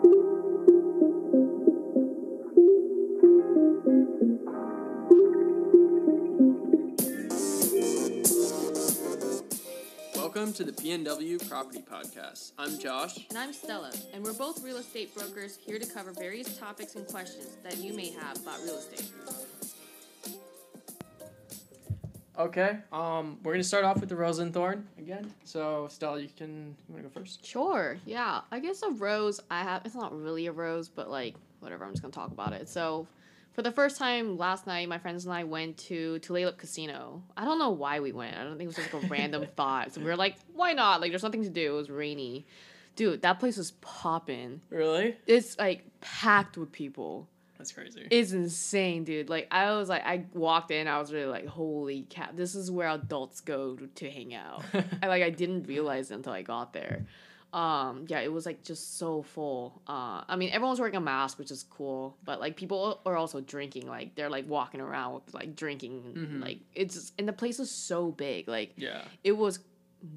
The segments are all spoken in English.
Welcome to the PNW Property Podcast. I'm Josh. And I'm Stella, and we're both real estate brokers here to cover various topics and questions that you may have about real estate. Okay, um, we're gonna start off with the rose and thorn again. So Stella, you can you wanna go first? Sure, yeah. I guess a rose I have it's not really a rose, but like whatever, I'm just gonna talk about it. So for the first time last night, my friends and I went to Tulalip Casino. I don't know why we went. I don't think it was just like a random thought. So we were like, why not? Like there's nothing to do. It was rainy. Dude, that place was popping. Really? It's like packed with people. That's crazy. It's insane, dude. Like I was like, I walked in, I was really like, holy cat, this is where adults go to, hang out. I like I didn't realize until I got there. Um, yeah, it was like just so full. Uh, I mean, everyone's wearing a mask, which is cool, but like people are also drinking. Like they're like walking around with like drinking. Mhm. Like it's just, and the place is so big. Like yeah. it was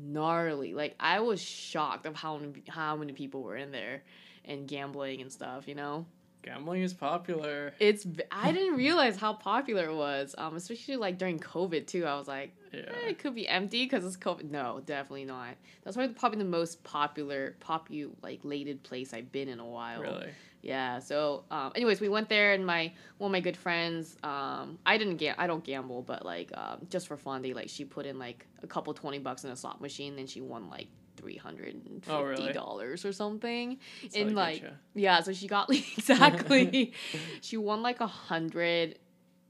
gnarly. Like I was shocked of how many, how many people were in there and gambling and stuff. You know. Gambling is popular. It's I didn't realize how popular it was. Um, especially like during COVID too. I was like, Yeah. eh, it could be empty because it's COVID. No, definitely not. That's probably probably the most popular, popu like lated place I've been in a while. Really? Yeah. So, um, anyways, we went there, and my one of my good friends, um, I didn't get, I don't gamble, but like, um, just for fun, they like she put in like a couple twenty bucks in a slot machine, and she won like three hundred and Oh, really? fifty dollars or something. That's And like, yeah, so she got like exactly, she won like a hundred.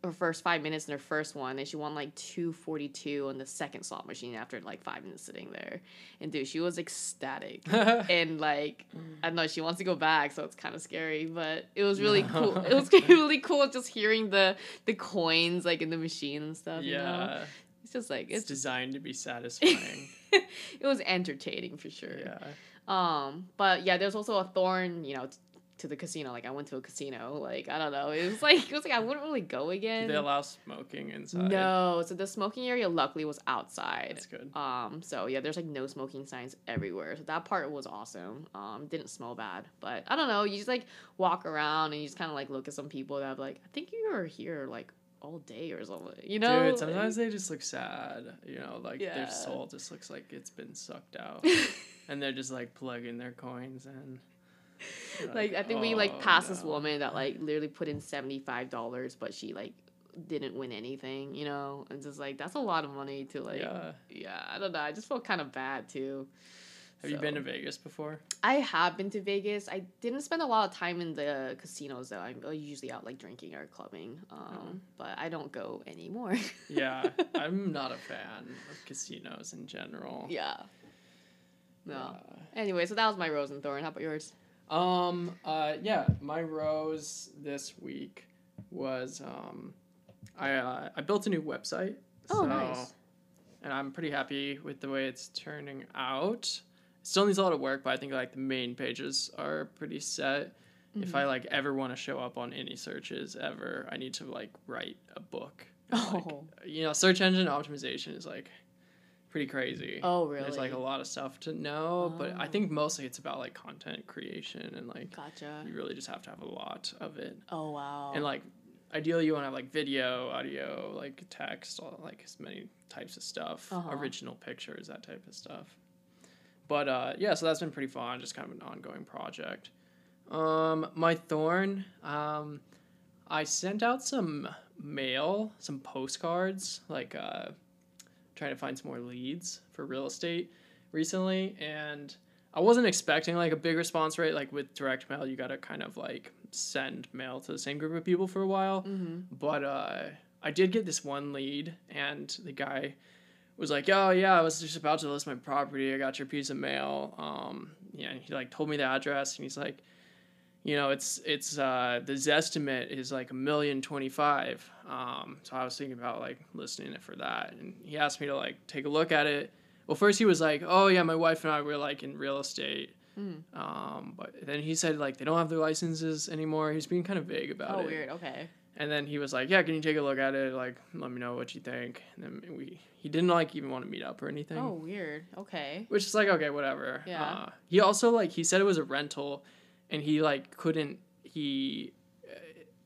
Her first five minutes in her first one, and she won like two forty two on the second slot machine after like five minutes sitting there. And dude, she was ecstatic and like I don't know, she wants to go back, so it's kind of scary. But it was really cool. It was really cool just hearing the the coins like in the machine and stuff. You know? yeah. it's just like It's it's designed to be satisfying. it was entertaining for sure. yeah. Um, but yeah, there's also a thorn, you know, t- to the casino. Like I went to a casino. Like I don't know, it was like it was like I wouldn't really go Do again. they allow smoking inside? no, so the smoking area luckily was outside. That's good. Um, so yeah, there's like no smoking signs everywhere. So that part was awesome. Um, didn't smell bad, but I don't know. You just like walk around and you just kind of like look at some people that have like, I think you were here like all day or something. You know, Dude, sometimes they just look sad. You know, like Yeah. their soul just looks like it's been sucked out. and they're just like plugging their coins in. You're like I think we like "Oh, passed this woman that like literally put in seventy five dollars, but she like didn't win anything. You know, and just like that's a lot of money to like. Yeah, yeah. I don't know. I just felt kind of bad too. Have you been to Vegas before? I have been to Vegas. I didn't spend a lot of time in the casinos though. I'm usually out like drinking or clubbing. Um, Oh. but I don't go anymore. Yeah, I'm not a fan of casinos in general. yeah. No. Uh, Anyway, so that was my rose and thorn. How about yours? Um. Uh. Yeah. My rose this week was um, I uh, I built a new website. Oh, so- nice. And I'm pretty happy with the way it's turning out. Still needs a lot of work, but I think like the main pages are pretty set. If Mm-hmm. I like ever want to show up on any searches ever, I need to like write a book. And, like, Oh. you know, search engine optimization is like pretty crazy. Oh, really? There's like a lot of stuff to know, but I Oh. think mostly it's about like content creation and like Gotcha. you really just have to have a lot of it. Oh wow. And like ideally you want to have like video, audio, like text, all, like as many types of stuff, Uh-huh. original pictures, that type of stuff. But uh, yeah, so that's been pretty fun, just kind of an ongoing project. Um, my thorn, um, I sent out some mail, some postcards, like uh, trying to find some more leads for real estate recently, and I wasn't expecting like a big response rate. Like with direct mail, you gotta kind of like send mail to the same group of people for a while. mm-hmm. But uh, I did get this one lead, and the guy was like, "Oh yeah, I was just about to list my property. I got your piece of mail." Um, yeah, and he like told me the address, and he's like, "You know, it's it's uh, the Zestimate is like a million twenty five. Um, so I was thinking about like listing it for that, and he asked me to like take a look at it. Well, first he was like, "Oh yeah, my wife and I were like in real estate." Mm. Um, but then he said like they don't have their licenses anymore. He's being kind of vague about Oh it. Oh, weird. Okay. And then he was like, "Yeah, can you take a look at it? Like, let me know what you think." And then we he didn't like even want to meet up or anything. Oh weird. Okay. Which is like okay, whatever. Yeah. Uh, he also like he said it was a rental, and he like couldn't he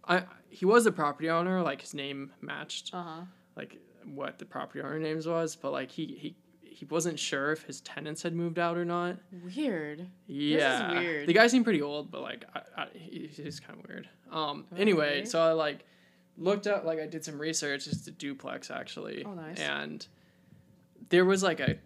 uh, I he was a property owner like his name matched Uh huh. like what the property owner names was but like he he he wasn't sure if his tenants had moved out or not Weird. yeah weird. the guy seemed pretty old but like I, I, he's kind of weird um anyway so i like looked up like i did some research it's a duplex actually Oh, nice. and there was like a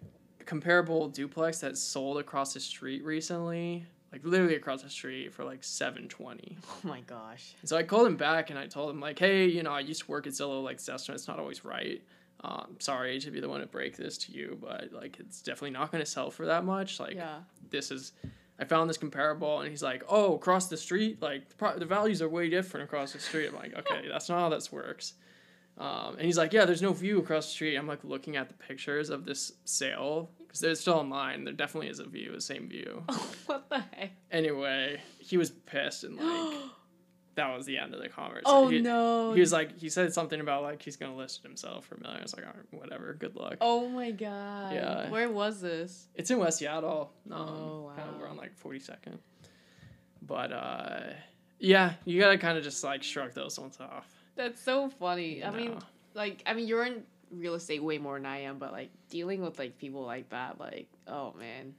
comparable duplex that sold across the street recently like literally across the street for like 720 Oh my gosh. so I called him back and I told him like, hey, you know, I used to work at Zillow. Like, this estimate's not always right. Um, sorry to be the one to break this to you, but like, it's definitely not going to sell for that much. Like, yeah. this is, I found this comparable, and he's like, oh, across the street, like the pro- the values are way different across the street. I'm like, okay, that's not how this works. Um, and he's like, yeah, there's no view across the street. I'm like looking at the pictures of this sale because they're still online. There definitely is a view, the same view. what the heck? Anyway, he was pissed and like that was the end of the conversation. oh he, no. He was like, he said something about like he's gonna list it himself for a million. I was like, all right, whatever, good luck. Oh my god. Yeah. Where was this? It's in West Seattle. Um, Oh, Kind of wow. around like forty second. But uh, yeah, you gotta kind of just like shrug those ones off. That's so funny. I mean, like, I mean, you're in real estate way more than I am, but like dealing with like people like that, like, oh man.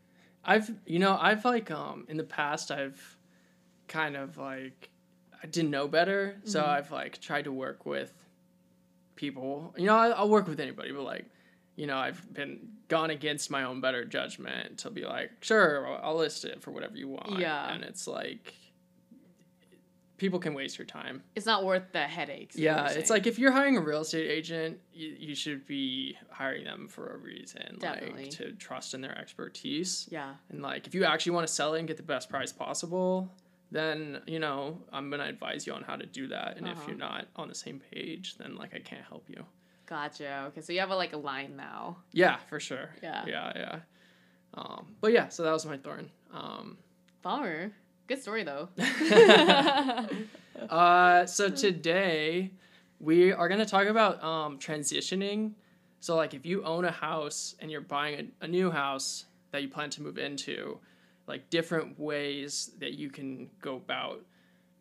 I've you know I've like um in the past I've kind of like I didn't know better, so Mhm. I've like tried to work with people. You know, I, I'll work with anybody, but like you know I've been gone against my own better judgment to be like, sure, I'll, I'll list it for whatever you want. Yeah. and it's like people can waste your time. It's not worth the headaches. Yeah, it's like if you're hiring a real estate agent, you, you should be hiring them for a reason, Definitely. like to trust in their expertise. Yeah. And like, if you actually want to sell it and get the best price possible, then you know I'm gonna advise you on how to do that. And if Uh-huh. you're not on the same page, then like I can't help you. Gotcha. Okay, so you have a, like a line now. Yeah, for sure. Yeah. yeah, yeah. Um, but yeah, so that was my thorn. Um, Bummer. Good story though. uh, so today we are gonna talk about um, transitioning. So like, if you own a house and you're buying a, a new house that you plan to move into, like different ways that you can go about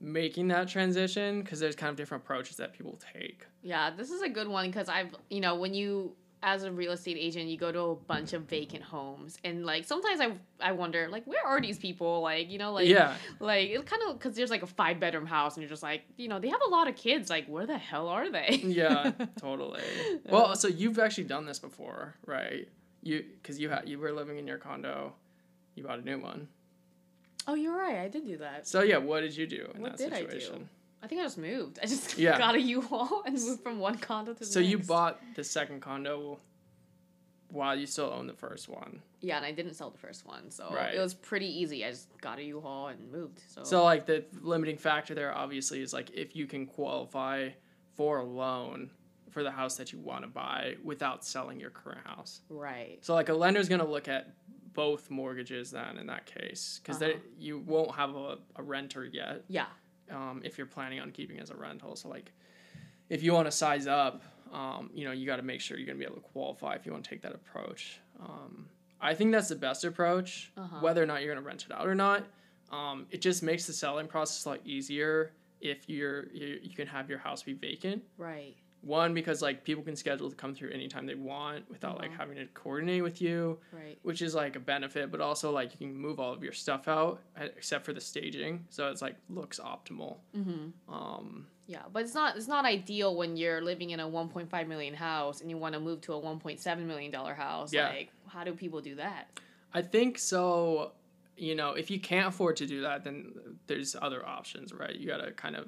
making that transition because there's kind of different approaches that people take. Yeah, this is a good one because I've, you know, when you, as a real estate agent, you go to a bunch of vacant homes, and like sometimes I, I wonder, like, where are these people? Like, you know, like, yeah, like it kind of because there's like a five bedroom house, and you're just like, you know, they have a lot of kids. Like, where the hell are they? yeah, totally. Well, so you've actually done this before, right? You because you had you were living in your condo, you bought a new one. oh, you're right. I did do that. So yeah, what did you do in What that did I do? situation? I think I just moved. I just Yeah. got a U-Haul and moved from one condo to the So next. you bought the second condo while you still own the first one. Yeah, and I didn't sell the first one, so Right. it was pretty easy. I just got a U-Haul and moved. So, So like the limiting factor there obviously is like if you can qualify for a loan for the house that you want to buy without selling your current house. right. So like a lender's going to look at both mortgages then in that case because Uh-huh. you won't have a, a renter yet Yeah. um, if you're planning on keeping as a rental. So like if you want to size up, um, you know, you got to make sure you're going to be able to qualify if you want to take that approach. Um, I think that's the best approach, Uh-huh. whether or not you're going to rent it out or not. Um, it just makes the selling process a lot easier if you're you, you can have your house be vacant. Right. One because like people can schedule to come through anytime they want without like Uh-huh. having to coordinate with you Right. which is like a benefit, but also like you can move all of your stuff out except for the staging, so it's like looks optimal. Mm-hmm. Um, Yeah, but it's not it's not ideal when you're living in a 1.5 million house and you want to move to a 1.7 million dollar house. Yeah. Like, how do people do that? I think so. You know, if you can't afford to do that, then there's other options, right? You gotta kind of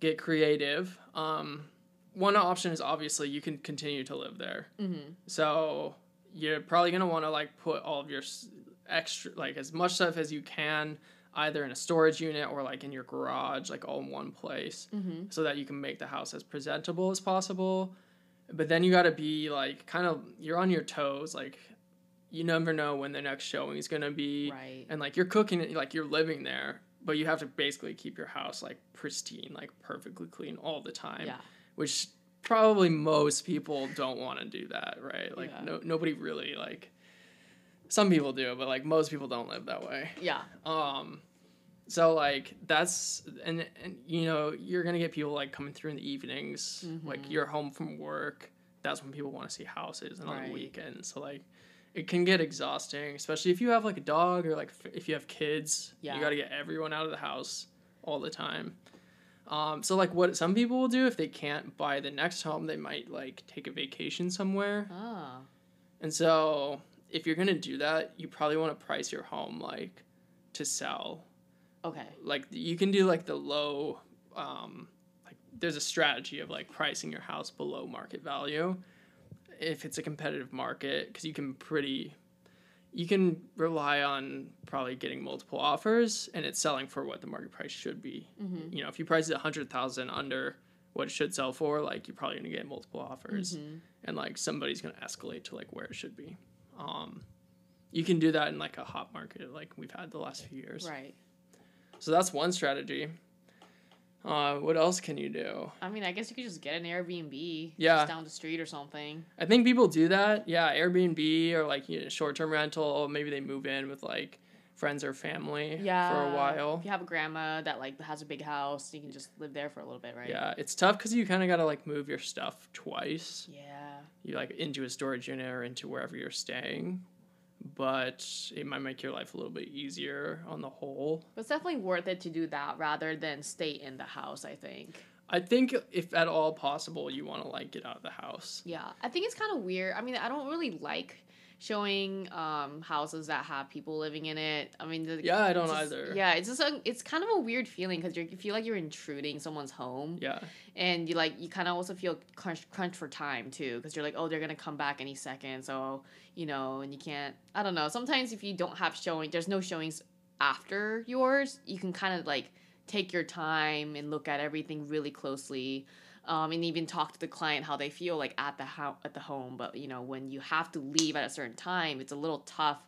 get creative. Um, one option is obviously you can continue to live there. Mm-hmm. So you're probably gonna want to like put all of your extra, like as much stuff as you can, either in a storage unit or like in your garage, like all in one place, Mm-hmm. so that you can make the house as presentable as possible. But then you got to be like kind of you're on your toes, like you never know when the next showing is gonna be, Right. and like you're cooking it, like you're living there, but you have to basically keep your house like pristine, like perfectly clean all the time Yeah. Which probably most people don't want to do that, right? Like Yeah. no nobody really like some people do, but like most people don't live that way. Yeah. Um So like that's and and you know you're gonna get people like coming through in the evenings, like Mhm. you're home from work. That's when people want to see houses, and on the weekends, so like it can get exhausting, especially if you have like a dog or like if you have kids. Yeah. You got to get everyone out of the house all the time. Um, so like what some people will do if they can't buy the next home, they might like take a vacation somewhere. Ah. And so if you're gonna do that, you probably want to price your home like to sell Okay. like you can do like the low um like there's a strategy of like pricing your house below market value if it's a competitive market because you can pretty you can rely on probably getting multiple offers and it's selling for what the market price should be Mm-hmm. you know if you price it 100000 under what it should sell for like you're probably going to get multiple offers Mhm. and like somebody's going to escalate to like where it should be um you can do that in like a hot market like we've had the last few years Right. so that's one strategy. Uh, what else can you do? I mean, I guess you could just get an Airbnb. Yeah. Just down the street or something. I think people do that. Yeah, Airbnb or like you know, short term rental. Maybe they move in with like friends or family Yeah. for a while. If you have a grandma that like has a big house, you can just live there for a little bit, right? Yeah, it's tough because you kind of got to like move your stuff twice. Yeah. You like into a storage unit or into wherever you're staying, but it might make your life a little bit easier on the whole. But it's definitely worth it to do that rather than stay in the house, I think. I think if at all possible, you want to like get out of the house. Yeah. I think it's kind of weird. I mean, I don't really like showing um houses that have people living in it. I mean, the, Yeah, I don't just- either. Yeah, it's just a, it's kind of a weird feeling because you feel like you're intruding someone's home, Yeah. and you like you kind of also feel crunch crunch for time too because you're like, oh, they're gonna come back any second, so you know, and you can't. I don't know. Sometimes if you don't have showing, there's no showings after yours. You can kind of like take your time and look at everything really closely. Um, and even talk to the client how they feel like at the ho- at the home, but you know when you have to leave at a certain time, it's a little tough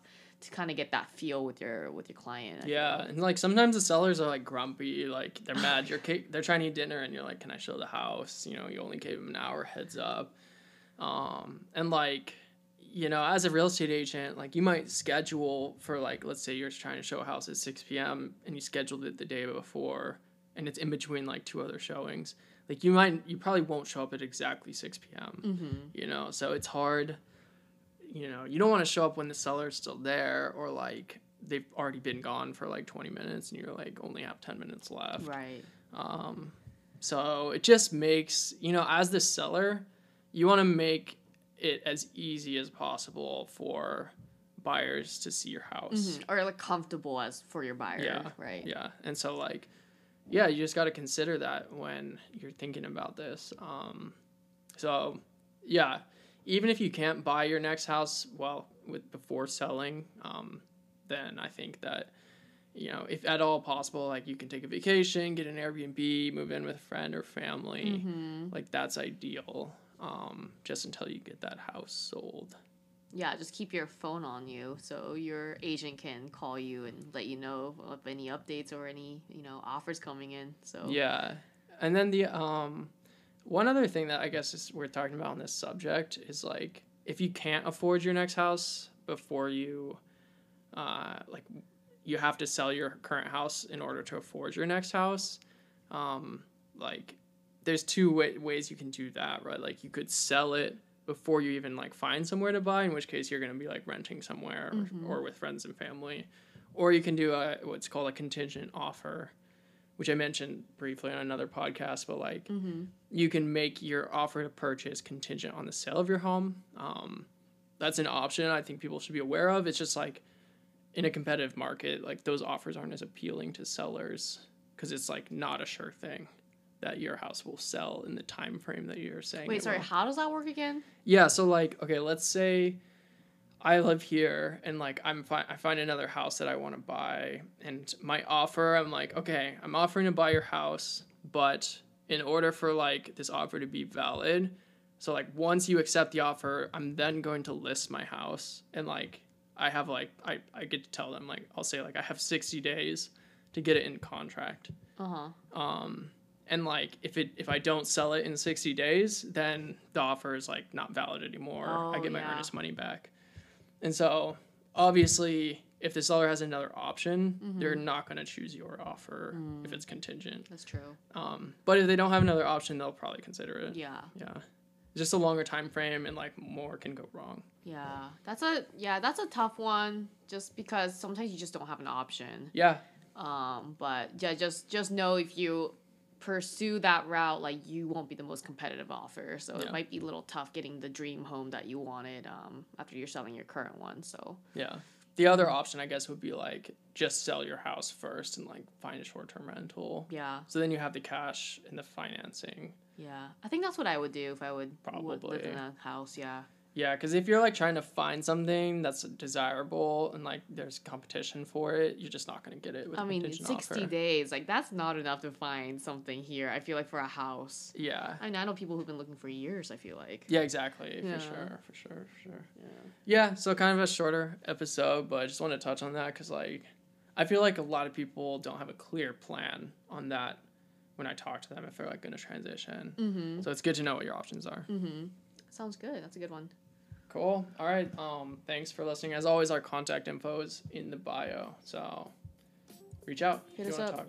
to kind of get that feel with your with your client. I Yeah, feel. and like sometimes the sellers are like grumpy, like they're mad. You're ca- they're trying to eat dinner, and you're like, "Can I show the house?" You know, you only gave them an hour heads up, um, and like, you know, as a real estate agent, like you might schedule for like, let's say you're trying to show a house at six p.m. and you scheduled it the day before, and it's in between like two other showings. Like you might, you probably won't show up at exactly six p.m. Mm-hmm. You know, so it's hard. You know, you don't want to show up when the seller's still there or like they've already been gone for like 20 minutes and you're like only have 10 minutes left. Right. Um, so it just makes, you know, as the seller, you want to make it as easy as possible for buyers to see your house. Mhm. Or like comfortable as for your buyer. Yeah, Right. Yeah. And so like yeah, you just got to consider that when you're thinking about this. Um so yeah, even if you can't buy your next house well with before selling, um then I think that you know, if at all possible, like you can take a vacation, get an Airbnb, move in with a friend or family. Mm-hmm. Like that's ideal. Um, just until you get that house sold. Yeah, just keep your phone on you so your agent can call you and let you know of any updates or any, you know, offers coming in. So Yeah, and then the um, one other thing that I guess is we're talking about on this subject is like if you can't afford your next house before you, uh, like you have to sell your current house in order to afford your next house. Um, like there's two wa- ways you can do that, right? Like you could sell it before you even like find somewhere to buy, in which case you're gonna be like renting somewhere or- Mhm. or with friends and family, or you can do a what's called a contingent offer, which I mentioned briefly on another podcast. But like Mm-hmm. you can make your offer to purchase contingent on the sale of your home. Um, that's an option I think people should be aware of. It's just like in a competitive market, like those offers aren't as appealing to sellers because it's like not a sure thing that your house will sell in the time frame that you're saying. Wait, sorry, will. how does that work again? Yeah, so like, okay, let's say I live here and like I'm fi- I find another house that I want to buy and my offer I'm like, okay, I'm offering to buy your house, but in order for like this offer to be valid, so like once you accept the offer, I'm then going to list my house and like I have like I I get to tell them like I'll say like I have 60 days to get it in contract. Uh huh. Um, and like if it if I don't sell it in 60 days, then the offer is like not valid anymore. I Oh, get my yeah. earnest money back. And so obviously if the seller has another option, Mm-hmm. they're not going to choose your offer Mm. if it's contingent. That's true. Um, but if they don't have another option, they'll probably consider it. Yeah. Yeah. Just a longer time frame and like more can go wrong. Yeah. That's a yeah, that's a tough one just because sometimes you just don't have an option. Yeah. Um, but yeah, just just know if you pursue that route, like you won't be the most competitive offer. So Yeah. it might be a little tough getting the dream home that you wanted um, after you're selling your current one. So Yeah. The other option, I guess, would be like just sell your house first and like find a short term rental. yeah, So then you have the cash and the financing. yeah, I think that's what I would do if I would, would live in Probably. a house. Yeah, Yeah, because if you're like trying to find something that's desirable and like there's competition for it, you're just not gonna get it with I mean, sixty offer. days like that's not enough to find something here. I feel like for a house. Yeah. I mean, I know people who've been looking for years. I feel like. Yeah, exactly. Yeah. For sure. For sure. For sure. Yeah. Yeah. So kind of a shorter episode, but I just want to touch on that because like I feel like a lot of people don't have a clear plan on that when I talk to them if they're like going to transition. Mm-hmm. So it's good to know what your options are. Mm-hmm. Sounds good. That's a good one. Cool. All right. Um, thanks for listening. As always, our contact info is in the bio. So reach out. if Hit you us wanna up. talk.